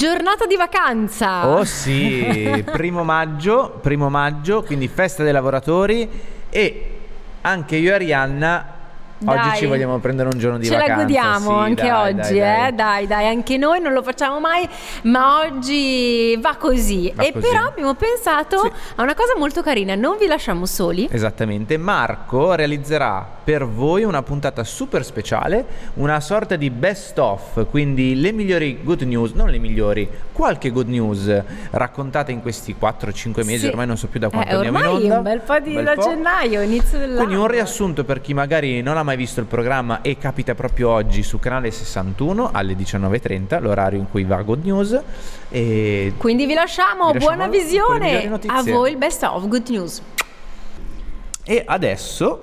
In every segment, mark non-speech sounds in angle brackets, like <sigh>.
Giornata di vacanza. Oh sì, <laughs> primo maggio, primo maggio, quindi festa dei lavoratori e anche io e Arianna Dai. oggi ci vogliamo prendere un giorno di Ce vacanza. la godiamo sì, anche dai, oggi, dai, dai. eh? Dai, dai, anche noi non lo facciamo mai, ma oggi va così. Va e così. però abbiamo pensato Sì. a una cosa molto carina, non vi lasciamo soli. Esattamente, Marco realizzerà per voi una puntata super speciale, una sorta di best of, quindi le migliori good news, non le migliori, qualche good news raccontate in questi 4-5 mesi, Sì. ormai non so più da quanto Eh, andiamo in ormai onda. un bel po' di Un da po'. gennaio, inizio dell'anno. Quindi un riassunto per chi magari non ha mai visto il programma e capita proprio oggi su canale 61 alle 19.30, l'orario in cui va Good News. E Quindi vi lasciamo, Vi lasciamo buona le visione. A voi il best of good news. E adesso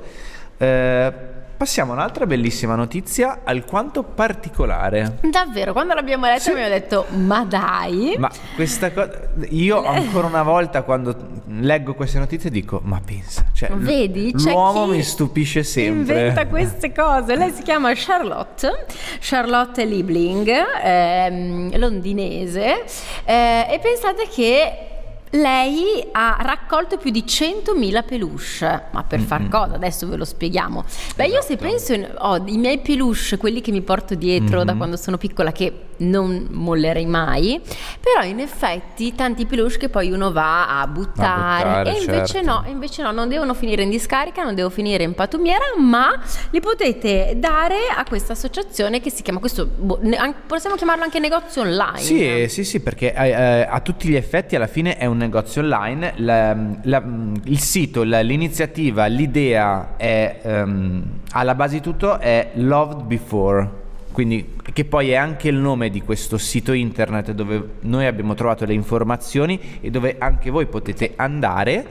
eh, passiamo a un'altra bellissima notizia alquanto particolare. Davvero, quando l'abbiamo letta Sì. abbiamo detto, ma dai. Ma questa cosa, io <laughs> ancora una volta quando leggo queste notizie dico, ma pensa, cioè, l- Vedi, c'è l'uomo mi stupisce sempre. Inventa queste cose. Lei si chiama Charlotte, Charlotte Liebling, ehm, londinese, eh, e pensate che lei ha raccolto più di 100.000 peluche. Ma per far cosa? Adesso ve lo spieghiamo. Beh, io se Esatto. penso ho i miei peluche, quelli che mi porto dietro da Mhm. quando sono piccola, che non mollerei mai, però in effetti tanti peluche che poi uno va a buttare, buttare, e invece certo. no, invece no, non devono finire in discarica, non devono finire in patumiera, ma li potete dare a questa associazione che si chiama questo, boh, possiamo chiamarlo anche negozio online. Sì, eh, sì, sì, perché eh, eh, a tutti gli effetti alla fine è un negozio online. La- la- il sito, la- l'iniziativa, l'idea è ehm, alla base di tutto è Loved Before. Quindi, che poi è anche il nome di questo sito internet dove noi abbiamo trovato le informazioni e dove anche voi potete andare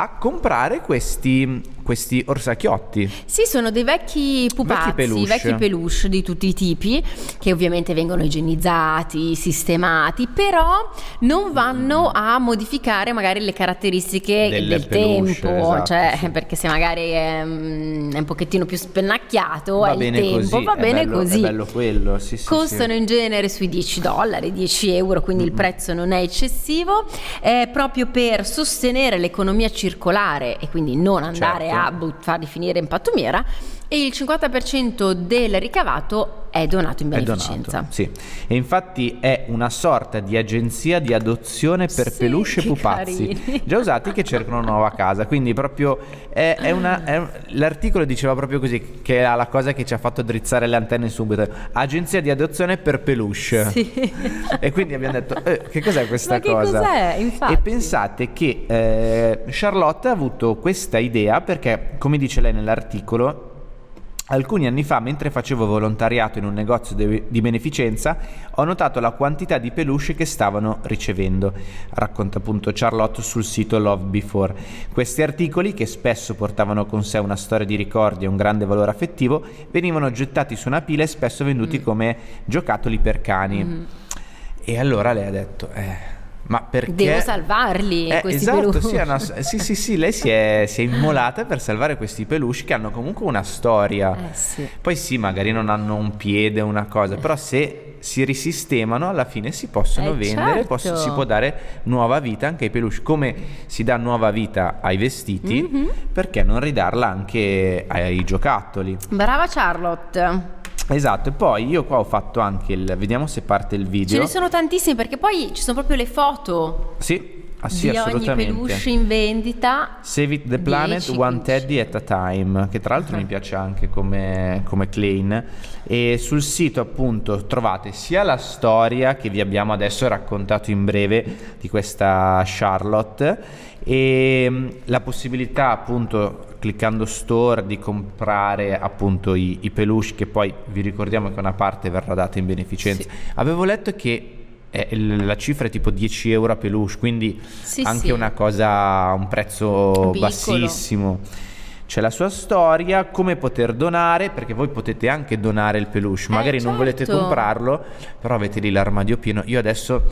a comprare questi, questi orsacchiotti. Sì, sono dei vecchi pupazzi, peluche. vecchi peluche di tutti i tipi, che ovviamente vengono igienizzati, sistemati, però non vanno a modificare magari le caratteristiche Delle del peluche, tempo, esatto, cioè sì. <laughs> perché se magari è, mm, è un pochettino più spennacchiato Va è il tempo, così, va bene bello- così. È bello quello, sì, sì, Costano in genere sui 10 dollari, 10 euro, quindi il prezzo non è eccessivo, è proprio per sostenere l'economia circolare e quindi non andare Certo. a but- farli finire in pattumiera e il 50% del ricavato è donato in beneficenza. donato, sì. E infatti è una sorta di agenzia di adozione per Sì, peluche e pupazzi carini. già usati che cercano una nuova casa. Quindi proprio è, è una, è l'articolo diceva proprio così, che è la cosa che ci ha fatto drizzare le antenne subito. Agenzia di adozione per peluche. Sì. <laughs> E quindi abbiamo detto, eh, che cos'è questa Ma che cosa? cos'è, infatti? E pensate che eh, Charlotte ha avuto questa idea perché, come dice lei nell'articolo, Alcuni anni fa, mentre facevo volontariato in un negozio de- di beneficenza, ho notato la quantità di peluche che stavano ricevendo. Racconta appunto Charlotte sul sito Love Before. Questi articoli, che spesso portavano con sé una storia di ricordi e un grande valore affettivo, venivano gettati su una pila e spesso venduti come giocattoli per cani. E allora lei ha detto, eh, ma perché... Devo salvarli Eh, questi esatto, peluche. sì, una- sì, sì, sì, lei si è, si è immolata per salvare questi peluche che hanno comunque una storia. Eh sì. Poi sì, magari non hanno un piede, una cosa, però se si risistemano alla fine si possono Eh, vendere, certo. posso- si può dare nuova vita anche ai peluche. Come si dà nuova vita ai vestiti, Mhm. perché non ridarla anche ai giocattoli? Brava Charlotte. Esatto, e poi io qua ho fatto anche il... Vediamo se parte il Ce video. ne sono tantissimi perché poi ci sono proprio le foto Sì, ah, sì, di ogni peluche in vendita. Save It the Planet 10 One. Teddy at a Time, che tra l'altro mi piace anche come, come claim. E sul sito appunto trovate sia la storia che vi abbiamo adesso raccontato in breve di questa Charlotte e mm, la possibilità appunto cliccando store di comprare appunto i, i peluche che poi vi ricordiamo che una parte verrà data in beneficenza. Sì. Avevo letto che eh, la cifra è tipo 10 euro a peluche, quindi Sì, anche sì. una cosa, un prezzo Piccolo. bassissimo. C'è la sua storia, come poter donare, perché voi potete anche donare il peluche, Eh, magari non volete certo. comprarlo, però avete lì l'armadio pieno. Io adesso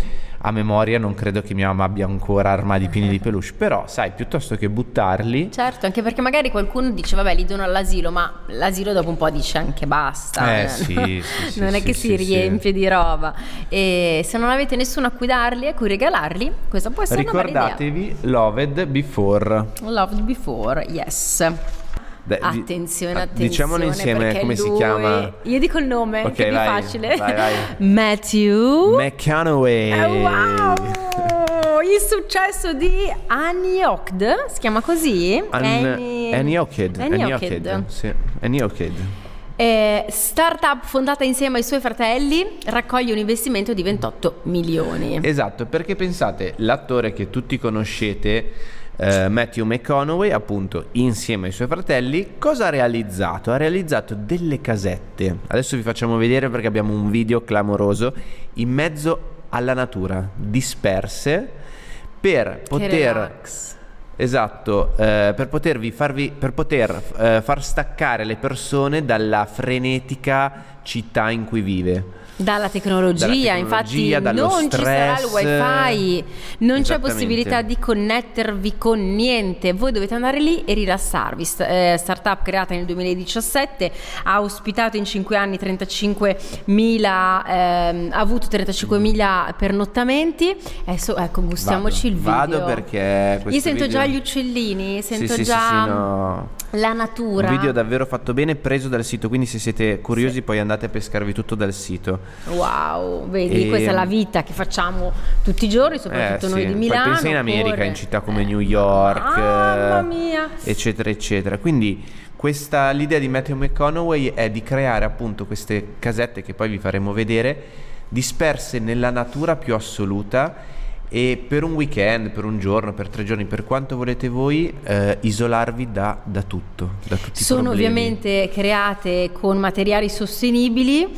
a memoria non credo che mia mamma abbia ancora armadi pieni di peluche, però sai, piuttosto che buttarli... Certo, anche perché magari qualcuno dice vabbè li dono all'asilo, ma l'asilo dopo un po' dice anche basta. Eh sì, sì, <laughs> sì, non è sì, che sì, si riempie di roba. E se non avete nessuno a cui darli, a cui regalarli, questa può essere una bella Ricordatevi Loved Before. Loved before, yes. Di- Attenzione, ah, attenzione. Diciamolo insieme come si lui- chiama. Io dico il nome, Ok, che è più vai, facile. vai, vai. <laughs> Matthew. McConaughey. Eh, wow! Il successo di Annie Ockd, si chiama così? An- Annie. Annie Annie Ocked. Ocked, sì. Annie Ocked. Eh, startup fondata insieme ai suoi fratelli raccoglie un investimento di 28 milioni. Esatto, perché pensate, l'attore che tutti conoscete, eh, Matthew McConaughey, appunto, insieme ai suoi fratelli, cosa ha realizzato? Ha realizzato delle casette. Adesso vi facciamo vedere perché abbiamo un video clamoroso in mezzo alla natura, disperse, per poter... Esatto, eh, per potervi farvi, per poter eh, far staccare le persone dalla frenetica città in cui vive. Dalla tecnologia, Dalla infatti tecnologia, dallo non ci sarà il stress. wifi, non c'è possibilità di connettervi con niente, voi dovete andare lì e rilassarvi. Eh, startup creata nel 2017, ha ospitato in 5 anni 35.000, ehm, ha avuto 35.000 pernottamenti, Adesso, ecco gustiamoci Vado, il video. Vado perché Io sento video- già gli uccellini, Sì, sento sì, sì, già sì, no. la natura. Un video davvero fatto bene, preso dal sito, quindi se siete curiosi poi andate a pescarvi tutto dal sito. Wow, vedi, E- questa è la vita che facciamo tutti i giorni, soprattutto Eh, noi sì. di Poi Milano. pensa in America, corre. in città come Eh. New York, Mamma mia. eccetera, eccetera. Quindi questa, l'idea di Matthew McConaughey è di creare appunto queste casette che poi vi faremo vedere, disperse nella natura più assoluta e per un weekend, per un giorno, per tre giorni, per quanto volete voi, eh, isolarvi da, da tutto, da tutti Sono ovviamente create con materiali sostenibili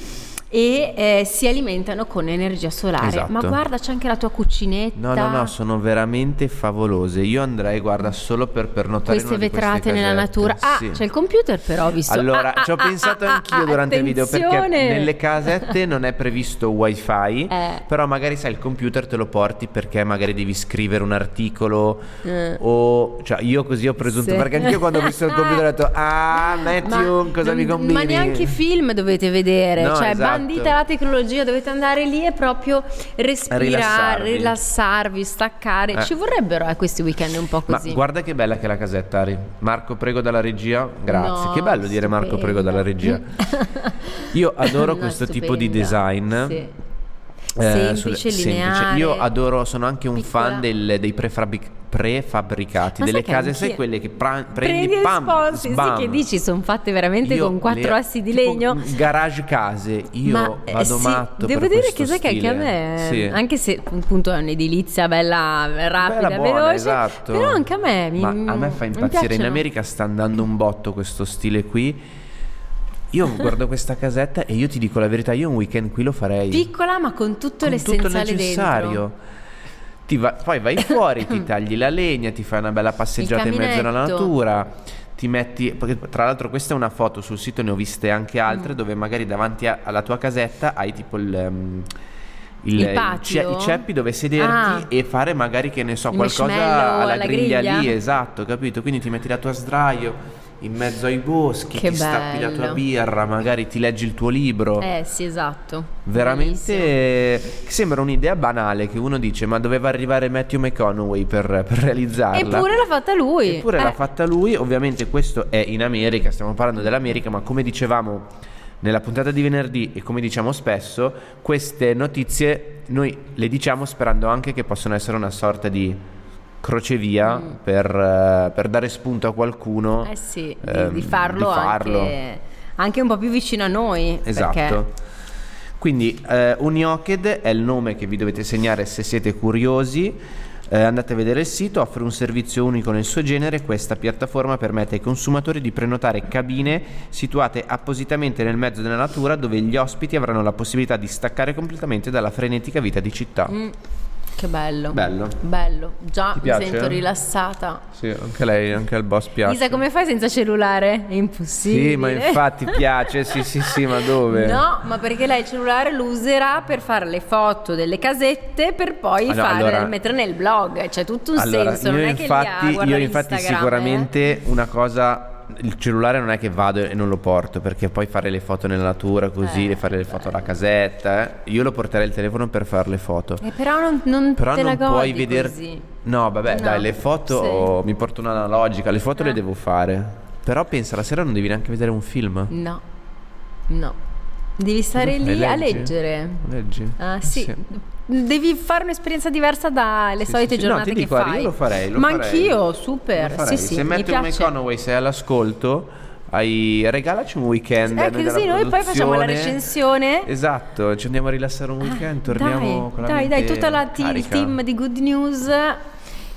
e eh, si alimentano con energia solare. Esatto. Ma guarda, c'è anche la tua cucinetta. No, no, no, sono veramente favolose. Io andrei, guarda, solo per pernottare queste una di queste vetrate nella natura. Ah, Sì. c'è il computer però, visto. Allora, Ah, ci ho ah, pensato ah, anch'io ah, durante il video perché attenzione. nelle casette non è previsto wifi, <laughs> Eh. però magari sai il computer te lo porti perché magari devi scrivere un articolo Eh. o cioè io così ho presunto Sì. perché anch'io quando ho visto il <laughs> computer ho detto "Ah, Matthew, cosa non- mi combini?" Ma neanche i film dovete vedere, No, cioè esatto. Bandita la tecnologia, dovete andare lì e proprio respirare, Rilassarvi. rilassarvi, staccare. Eh. Ci vorrebbero eh, questi weekend un po' Ma così. guarda che bella che è la casetta, Ari. Marco Prego dalla regia. Grazie. No, che bello dire Marco. Prego dalla regia. Io adoro <laughs> No, questo tipo di design. Sì. Eh, Semplice, sulle- lineare. Io adoro, sono anche un piccola. fan del- dei prefabric- prefabbricati, Ma delle sai case, sai quelle che pra- prendi, Prendi pam, sì, che dici sono fatte veramente Io con quattro le- assi di legno. Garage case, io Ma, eh, vado sì, matto Devo dire che sai che anche a me, Sì. anche se appunto è un'edilizia bella rapida, Bella buona, veloce, esatto. però anche a me mi Ma a me fa impazzire. In. America sta andando un botto questo stile qui. Io guardo questa casetta e io ti dico la verità, io un weekend qui lo farei. Piccola ma con tutto con tutto il l'essenziale necessario. dentro. Va- poi vai fuori, ti <laughs> tagli la legna, ti fai una bella passeggiata in mezzo alla natura. Ti metti, tra l'altro questa è una foto sul sito, ne ho viste anche Mm. altre dove magari davanti a- alla tua casetta hai tipo il, ehm, il- Il patio? i ceppi dove sederti Ah. e fare magari che ne so Il qualcosa alla alla griglia, griglia? lì, esatto, capito? Quindi ti metti la tua sdraio in mezzo ai boschi, Che ti stappi la tua bello. birra, magari ti leggi il tuo libro. Eh sì, esatto. Veramente sembra un'idea banale che uno dice ma doveva arrivare Matthew McConaughey per, per realizzarla. Eppure l'ha fatta lui. Eppure Eh, l'ha fatta lui, ovviamente questo è in America, stiamo parlando dell'America, ma come dicevamo nella puntata di venerdì e come diciamo spesso, queste notizie noi le diciamo sperando anche che possano essere una sorta di crocevia per, eh, per dare spunto a qualcuno. Mm. Eh sì, di, ehm, di farlo, di farlo. Anche, anche un po' più vicino a noi. Esatto. perché- Quindi eh, Unioked è il nome che vi dovete segnare se siete curiosi. Eh, andate a vedere il sito, offre un servizio unico nel suo genere. Questa piattaforma permette ai consumatori di prenotare cabine situate appositamente nel mezzo della natura dove gli ospiti avranno la possibilità di staccare completamente dalla frenetica vita di città. Mm. Che bello. Bello. Bello. Già Ti mi piace? sento rilassata. Sì, anche lei, anche al boss piace. Isa, come fai senza cellulare? È impossibile. Sì, ma infatti piace, sì, sì, sì, ma dove? No, ma perché lei il cellulare lo userà per fare le foto delle casette per poi no, fare, allora- mettere nel blog. C'è tutto un Allora, senso. io non è che infatti, lì a guardare io infatti Instagram, eh. sicuramente una cosa il cellulare non è che vado e non lo porto perché poi fare le foto nella natura così, Eh, fare le foto alla casetta, eh. io lo porterei il telefono per fare le foto. Eh, però non, non Però non puoi vedere così. No, vabbè, No, dai, le foto sì. oh, mi porto una analogica, le foto le Ah. devo fare. Però pensa, la sera non devi neanche vedere un film. No, no. Devi stare lì a Leggi? leggere. Leggi? Ah, sì. Devi fare un'esperienza diversa dalle Sì, solite sì. No, giornate che dico, guarda, fai. io lo farei, lo Ma farei. anch'io, super. Sì, sì, Se metti un. Econoway, sei all'ascolto, hai... regalaci un weekend. Eh, così noi poi facciamo la recensione. Esatto, ci andiamo a rilassare un weekend, torniamo dai, con la dai, dai, la ti- il team di Good News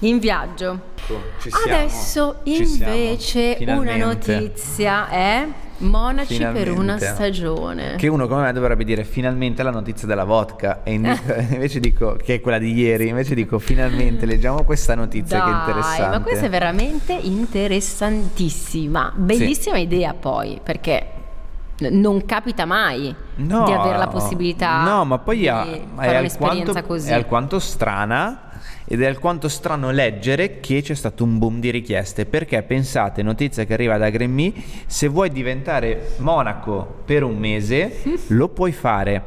in viaggio. Siamo. Adesso invece una Finalmente. notizia è Monaci per una Finalmente. stagione. Che uno come me dovrebbe dire finalmente la notizia della vodka e <laughs> <laughs> invece dico che è quella di ieri, invece dico finalmente leggiamo questa notizia che è Dai, interessante. ma questa è veramente interessantissima. Bellissima idea poi, perché non capita mai No, di avere la possibilità No, ma poi di ha- fare è, un'esperienza alquanto, così. è alquanto strana ed è alquanto strano leggere che c'è stato un boom di richieste perché pensate, notizia che arriva da Grammy, se vuoi diventare monaco per un mese <laughs> lo puoi fare.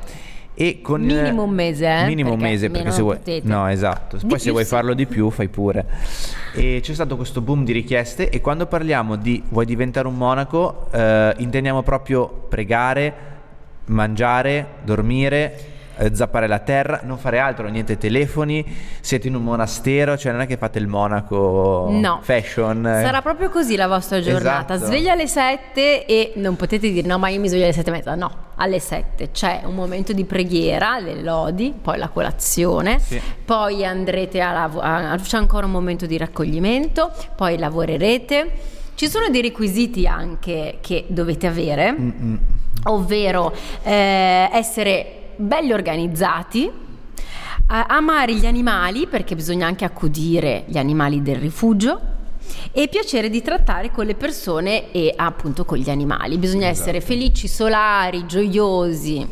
E con Minimo un mese, eh, minimo un perché mese perché se vuoi potete. no esatto Di poi se vuoi sì. farlo di più fai pure e c'è stato questo boom di richieste e quando parliamo di vuoi diventare un monaco eh, intendiamo proprio pregare mangiare dormire zappare la terra non fare altro niente telefoni siete in un monastero cioè non è che fate il monaco No. fashion eh. Sarà proprio così la vostra giornata. Esatto. Sveglia alle 7 e non potete dire no, ma io mi sveglio alle 7 e mezza. No, alle 7 c'è un momento di preghiera, le lodi, poi la colazione, Sì. poi andrete a lavorare, c'è ancora un momento di raccoglimento, poi lavorerete. Ci sono dei requisiti anche che dovete avere, Mm-mm. ovvero eh, essere belli organizzati, amare gli animali perché bisogna anche accudire gli animali del rifugio e piacere di trattare con le persone e appunto con gli animali. Bisogna essere felici, solari, gioiosi.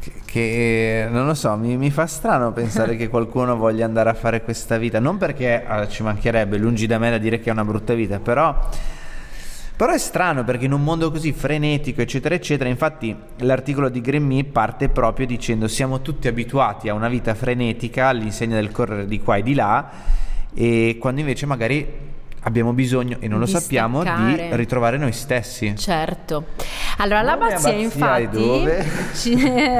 Che, che, non lo so, mi, mi fa strano pensare <laughs> che qualcuno voglia andare a fare questa vita. Non perché ah, ci mancherebbe, lungi da me da dire che è una brutta vita, però. Però è strano perché in un mondo così frenetico, eccetera, eccetera, infatti l'articolo di Grammy parte proprio dicendo siamo tutti abituati a una vita frenetica all'insegna del correre di qua e di là e quando invece magari abbiamo bisogno, e non lo Di sappiamo, staccare. di ritrovare noi stessi. Certo. Allora, l'abbazia abbazia infatti... dove? <laughs> ci- eh,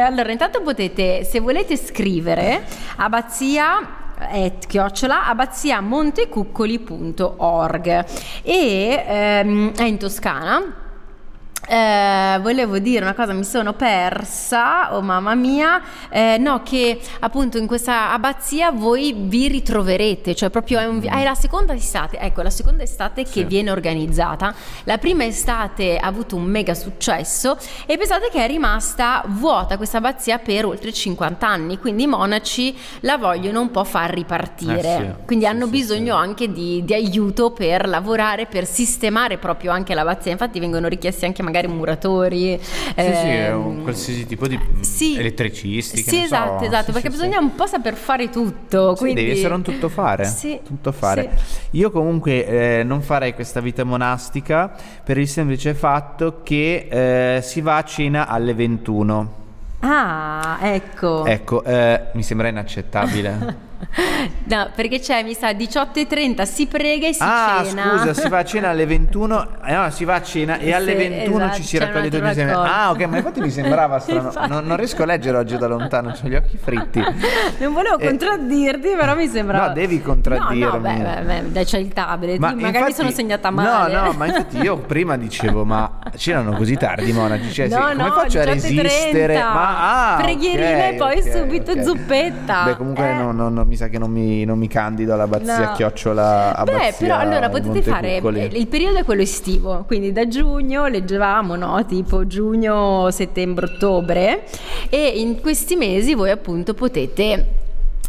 allora, intanto potete, se volete scrivere, abbazia chiocciola abbaziamontecuccoli.org e ehm, è in Toscana eh, volevo dire una cosa, mi sono persa, oh mamma mia, eh, no, che appunto in questa abbazia voi vi ritroverete, cioè proprio è, un vi- è la seconda estate, ecco, la seconda estate che Sì. viene organizzata. La prima estate ha avuto un mega successo e pensate che è rimasta vuota questa abbazia per oltre 50 anni, quindi i monaci la vogliono un po' far ripartire, Eh sì, quindi sì, hanno bisogno anche di, di aiuto per lavorare, per sistemare proprio anche l'abbazia, infatti vengono richiesti anche magari muratori. Sì, sì, è ehm, un qualsiasi tipo di sì. elettricisti. Sì, ne so. esatto, esatto, Sì, perché sì, bisogna sì. un po' saper fare tutto. Sì, quindi... devi essere un tuttofare. Sì, tuttofare. sì. Io comunque eh, non farei questa vita monastica per il semplice fatto che eh, si va a cena alle 21. Ah, ecco. Ecco, eh, mi sembra inaccettabile. <laughs> No, perché c'è, mi sa, 18.30 si prega e si ah, cena. scusa, si va a cena alle 21. eh, no, si va a cena e alle Sì, 21 esatto, ci si raccoglie tutti insieme. Ah, ok, ma infatti mi sembrava <laughs> strano. Non, non riesco a leggere oggi da lontano, ho gli occhi fritti. Non volevo Eh, contraddirti, però mi sembrava. No, devi contraddirmi. No, no, beh, beh, beh, dai, c'è il tablet. magari mi infatti- sono segnata male. No, no, ma infatti io prima dicevo, ma c'erano così tardi monaci? Cioè, No, come no, faccio a 18.30. resistere? Ma, ah, Preghierine ok, e poi ok, subito ok. zuppetta. Beh, comunque Eh. no, no, no, mi sa che non mi, non mi candido all'abbazia No. chiocciola abbazia Beh, però allora potete fare Montecuccoli. il periodo è quello estivo, quindi da giugno leggevamo, no? Tipo giugno, settembre, ottobre e in questi mesi voi appunto potete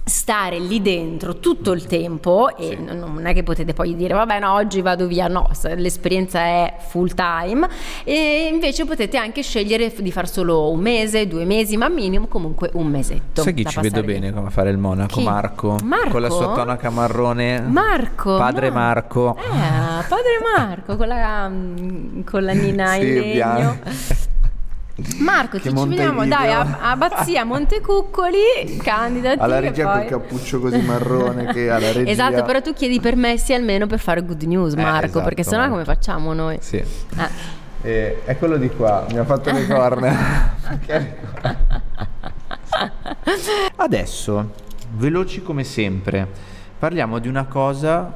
stare lì dentro tutto il tempo e Sì. non è che potete poi dire vabbè no oggi vado via no l'esperienza è full time e invece potete anche scegliere di far solo un mese due mesi ma minimo comunque un mesetto Sai chi ci vedo lì. bene come fare il monaco? Marco. Marco? Con la sua tonaca marrone. Marco Padre Mar- Marco. eh, padre Marco con la, mm, con la <laughs> nina in Sì, legno bianco. <laughs> Marco, Che ci vediamo, dai, a, Abbazia Montecuccoli, <laughs> candidati Alla regia poi... col cappuccio così marrone che alla regia. Esatto, però tu chiedi permessi almeno per fare good news, Eh, Marco, esatto, perché sennò come facciamo noi? Sì. Eh. Eh, è quello di qua, mi ha fatto le corna. <laughs> Adesso, veloci come sempre, parliamo di una cosa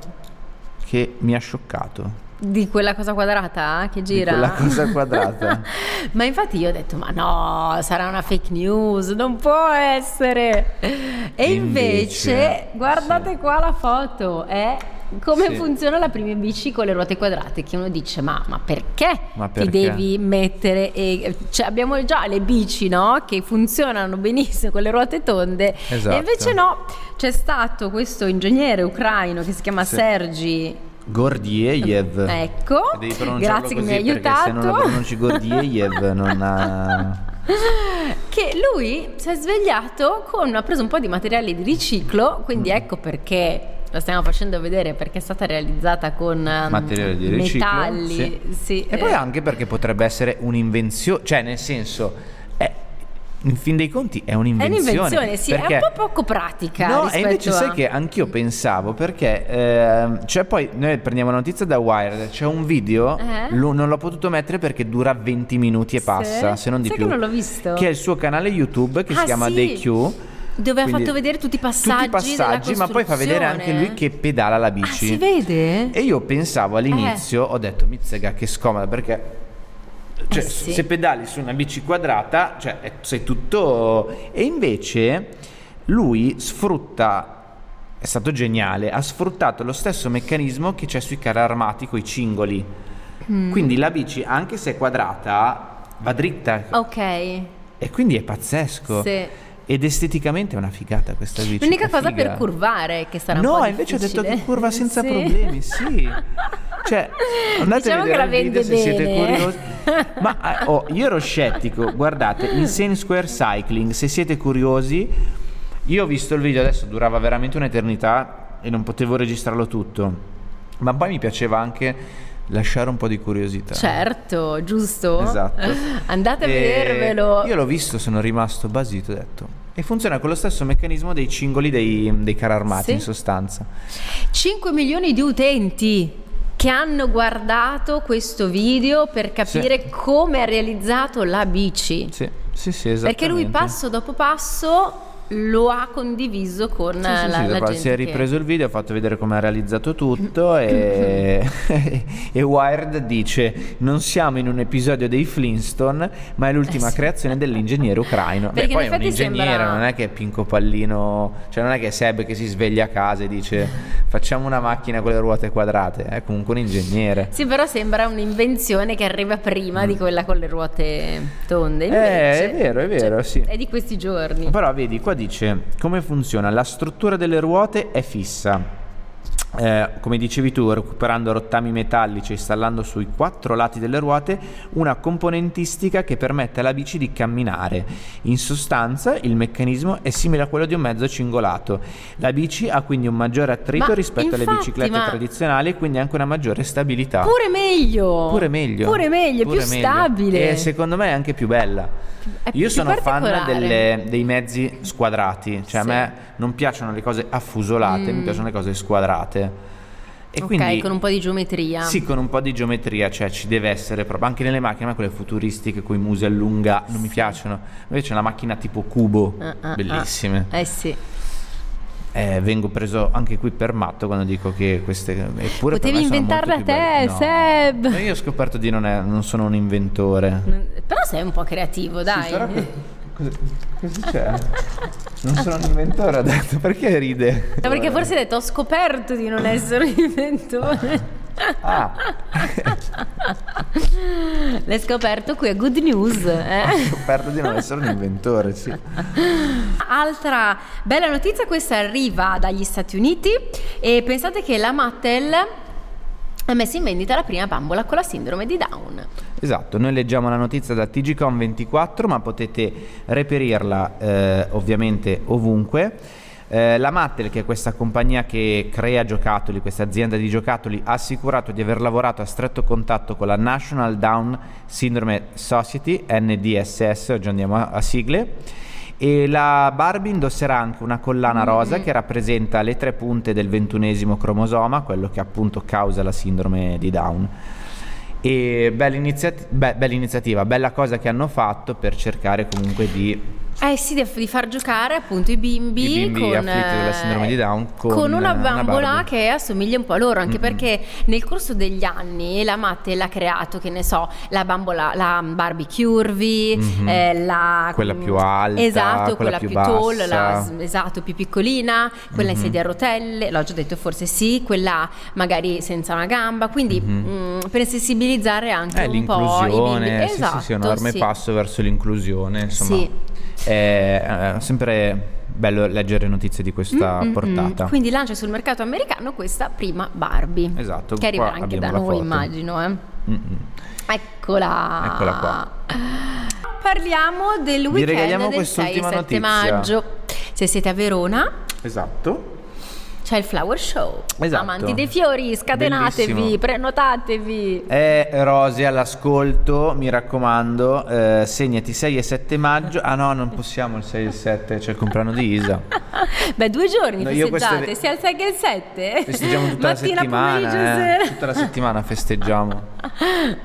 che mi ha scioccato. Di quella cosa quadrata che gira? quella cosa quadrata. <laughs> ma infatti io ho detto, ma no, sarà una fake news, non può essere. E invece, Invece, guardate sì. qua la foto, è come Sì. funziona la prime bici con le ruote quadrate, che uno dice, ma, ma perché Ma ti perché? devi mettere... E, cioè, abbiamo già le bici, no? Che funzionano benissimo con le ruote tonde. Esatto. E invece no, c'è stato questo ingegnere ucraino che si chiama Sì. Sergi Gordiev. Ecco, grazie che mi hai perché se non lo aiutato. pronunci Gordiev non ha... <laughs> Che lui si è svegliato con ha preso un po' di materiale di riciclo, Mm. quindi ecco perché lo stiamo facendo vedere perché è stata realizzata con ehm, materiale di riciclo metalli, sì. sì, e poi eh, anche perché potrebbe essere un'invenzione cioè nel senso è, in fin dei conti è è un'invenzione un'invenzione, sì, perché- è un po' poco pratica No, e invece a... sai che anch'io pensavo perché ehm, c'è poi noi prendiamo la notizia da Wired, c'è un video, Eh? lo- non l'ho potuto mettere perché dura 20 minuti e Sì? passa, se non di Sai più. che non l'ho visto? Che è il suo canale YouTube che Ah, si chiama sì. DayQ. Dove ha fatto vedere tutti i tutti passaggi i passaggi, ma poi fa vedere anche lui che pedala la Ah, bici. si vede? E io pensavo all'inizio, Eh. ho detto, mizzega che scomoda perché cioè, Eh sì. se pedali su una bici quadrata, cioè sei tutto... E invece lui sfrutta, è stato geniale, ha sfruttato lo stesso meccanismo che c'è sui carri armati con i cingoli. Mm. Quindi la bici, anche se è quadrata, va dritta. Ok. E quindi è pazzesco. Sì. Ed esteticamente è una figata questa bici. L'unica cosa figa. per curvare che sarà un No, invece ho detto difficile. che curva senza <laughs> Sì. problemi, sì. Cioè, andate Diciamo a che vedere la il video vende se siete bene. curiosi. Ma eh, oh, io ero scettico, guardate, Insane Square Cycling, se siete curiosi, io ho visto il video, adesso durava veramente un'eternità e non potevo registrarlo tutto, ma poi mi piaceva anche lasciare un po' di curiosità. Certo, giusto? Esatto. <laughs> Andate a E vedervelo. Io l'ho visto, sono rimasto basito, ho detto. E funziona con lo stesso meccanismo dei cingoli dei, dei carri armati, Sì. in sostanza. 5 milioni di utenti che hanno guardato questo video per capire come ha realizzato la bici. Sì, sì, sì, esattamente. Perché lui passo dopo passo lo ha condiviso con Sì, la, sì, la dopo gente si è che- ripreso il video, ha fatto vedere come ha realizzato tutto <laughs> e, <laughs> e Wired dice non siamo in un episodio dei Flintstone ma è l'ultima Eh sì. creazione dell'ingegnere ucraino. Perché Beh, poi è un ingegnere, sembra- non è che è Pinco Pallino, cioè non è che è Seb che si sveglia a casa e dice facciamo una macchina con le ruote quadrate, è comunque un ingegnere. Sì, però sembra un'invenzione che arriva prima di quella con le ruote tonde. Eh, Invece, è vero, è vero, cioè, sì. È di questi giorni. Però vedi, qua dice come funziona. La struttura delle ruote è fissa. Eh, come dicevi tu, recuperando rottami metallici e installando sui quattro lati delle ruote una componentistica che permette alla bici di camminare. In sostanza, il meccanismo è simile a quello di un mezzo cingolato. La bici ha quindi un maggiore attrito Ma rispetto alle infatti, biciclette ma- tradizionali e quindi anche una maggiore stabilità. Pure meglio. Pure meglio. Pure meglio, Pure più meglio. stabile. E secondo me è anche più bella. È Io più sono fan delle- dei mezzi squadrati, cioè Sì. a me non piacciono le cose affusolate, mi Mm. piacciono le cose squadrate. E ok, quindi con un po' di geometria. sì, con un po' di geometria, cioè ci deve essere proprio anche nelle macchine, a me quelle futuristiche con i musi allunga non mi piacciono. Invece una macchina tipo cubo, Ah, ah, bellissime. ah. Eh sì. Eh, vengo preso anche qui per matto quando dico che queste eppure Potevi inventarla te. No. Seb. Io ho scoperto di non, è- non sono un inventore. Però sei un po' creativo, dai. Sì, cosa, cosa c'è? Non sono un inventore, ho detto, perché ride? No, perché forse hai detto ho scoperto di non essere un inventore. Ah. L'hai scoperto qui a Good News. Eh? Ho scoperto di non essere un inventore, sì. Altra bella notizia, questa arriva dagli Stati Uniti e pensate che la Mattel ha messo in vendita la prima bambola con la sindrome di Down. Esatto, noi leggiamo la notizia da TGCOM24, ma potete reperirla eh, ovviamente ovunque. Eh, la Mattel, che è questa compagnia che crea giocattoli, questa azienda di giocattoli, ha assicurato di aver lavorato a stretto contatto con la National Down Syndrome Society, NDSS, oggi andiamo a, a sigle, e la Barbie indosserà anche una collana rosa Mm. che rappresenta le tre punte del ventunesimo cromosoma, quello che appunto causa la sindrome di Down. E bella, iniziati- be- bella iniziativa, bella cosa che hanno fatto per cercare comunque di Eh sì, di far giocare appunto i bimbi, I bimbi con, afflitti dalla sindrome eh, di Down con, con una eh, una bambola Barbie. che assomiglia un po' a loro, anche Mm-mm. perché nel corso degli anni la Mattel ha creato, che ne so, la bambola, la Barbie curvy, Mhm. eh, la Quella più alta, esatto, quella quella, più più, tall, la, esatto, più piccolina, quella in Mhm. sedia a rotelle, l'ho già detto forse sì, quella magari senza una gamba, quindi Mhm. mm, per sensibilizzare anche Eh, un po' i bimbi. sì, Esatto, sì, sì, un enorme sì. passo verso l'inclusione, insomma. Sì. È, è sempre bello leggere notizie di questa Mm, mm, portata. mm. Quindi lancia sul mercato americano questa prima Barbie. Esatto, Che arriverà anche da noi, foto. immagino. eh. Mm-mm. Eccola. Eccola qua. Parliamo del Vi weekend regaliamo del 6 e quest'ultima 7 notizia. maggio. Se siete a Verona, Esatto. C'è il flower show. Esatto. Amanti dei fiori, scatenatevi, Bellissimo. prenotatevi. Eh, Rosy, all'ascolto, mi raccomando, eh, segnati 6 e 7 maggio. Ah no, non possiamo il 6 e il 7, c'è il compleanno di Isa. <laughs> Beh, due giorni No, festeggiate, queste- sia il 6 che il 7. Festeggiamo tutta Mattina, la settimana, eh. tutta la settimana festeggiamo.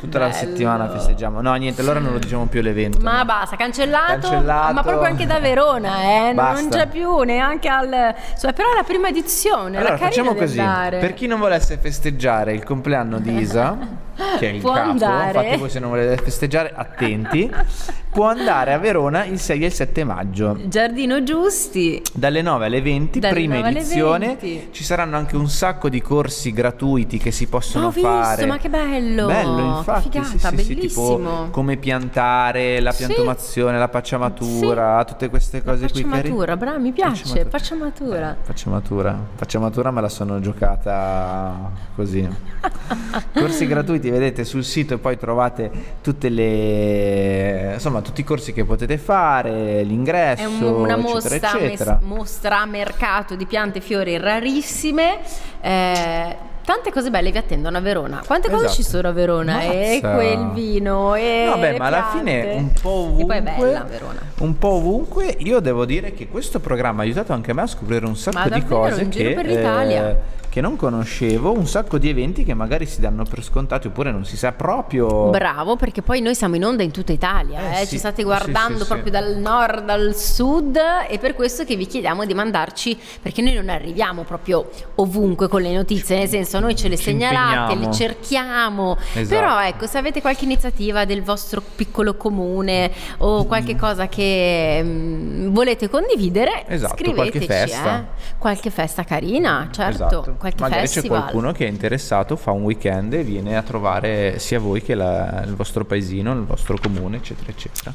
Tutta la Bello. settimana festeggiamo. No, niente, allora non lo diciamo più l'evento. Ma no. basta, cancellato, Cancellato. ma proprio anche da Verona, eh? non Basta. c'è più neanche al... cioè, però la prima edizione, Allora la carina facciamo così, andare. per chi non volesse festeggiare il compleanno di Isa, <laughs> che è il Può capo, andare. infatti voi se non volete festeggiare attenti, <laughs> può andare a Verona il 6 e il 7 maggio. Giardino Giusti. Dalle 9 alle 20, Dalle prima 9 alle edizione, 20. ci saranno anche un sacco di corsi gratuiti che si possono visto, fare. ma che bello! Bello, infatti, Figata, sì, sì, sì, tipo come piantare, la Sì. piantumazione, la pacciamatura, tutte queste cose qui. che Pacciamatura, bravo, mi piace, Pacciamatura. pacciamatura. Pacciamatura, pacciamatura me la sono giocata così. <laughs> corsi gratuiti, vedete sul sito e poi trovate tutte le insomma tutti i corsi che potete fare, l'ingresso, È un- una eccetera, mostra, eccetera. mes- mostra mercato di piante e fiori rarissime. eh, tante cose belle vi attendono a Verona. Quante cose Esatto. ci sono a Verona? E Mazza. quel vino, e Vabbè, ma alla fine un po' ovunque. E poi è bella Verona. Un po' ovunque, io devo dire che questo programma ha aiutato anche me a scoprire un sacco Ma di cose in giro che, per l'Italia. che non conoscevo, un sacco di eventi che magari si danno per scontati oppure non si sa proprio. Bravo, perché poi noi siamo in onda in tutta Italia. Eh, eh, sì, ci state guardando sì, sì. proprio dal nord al sud e per questo che vi chiediamo di mandarci, perché noi non arriviamo proprio ovunque con le notizie, nel senso noi ce le Ci segnalate, impegniamo. le cerchiamo, Esatto. però ecco se avete qualche iniziativa del vostro piccolo comune o qualche cosa che mm, volete condividere, Esatto, scriveteci, qualche festa. eh. qualche festa carina, certo, Esatto. qualche Magari festival. c'è qualcuno che è interessato, fa un weekend e viene a trovare sia voi che la- il vostro paesino, il vostro comune, eccetera, eccetera.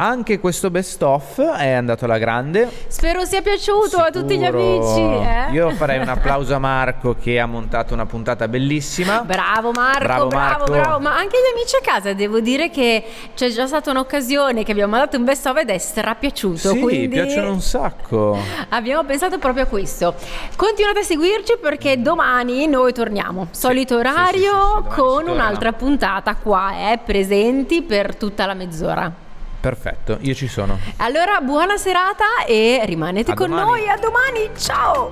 Anche questo best of è andato alla grande. Spero sia piaciuto a tutti gli Sicuro. amici. eh. Io farei un applauso a Marco che ha montato una puntata bellissima. Bravo Marco, Bravo bravo, Marco. bravo, ma anche gli amici a casa devo dire che c'è già stata un'occasione che abbiamo dato un best of ed è strapiaciuto, sì, quindi piacciono un sacco. abbiamo pensato proprio a questo. Continuate a seguirci perché domani noi torniamo, solito sì, orario sì, sì, con un'altra puntata qua, eh, presenti per tutta la mezz'ora. Perfetto, io ci sono. Allora, buona serata e rimanete A con domani. noi, a domani, ciao!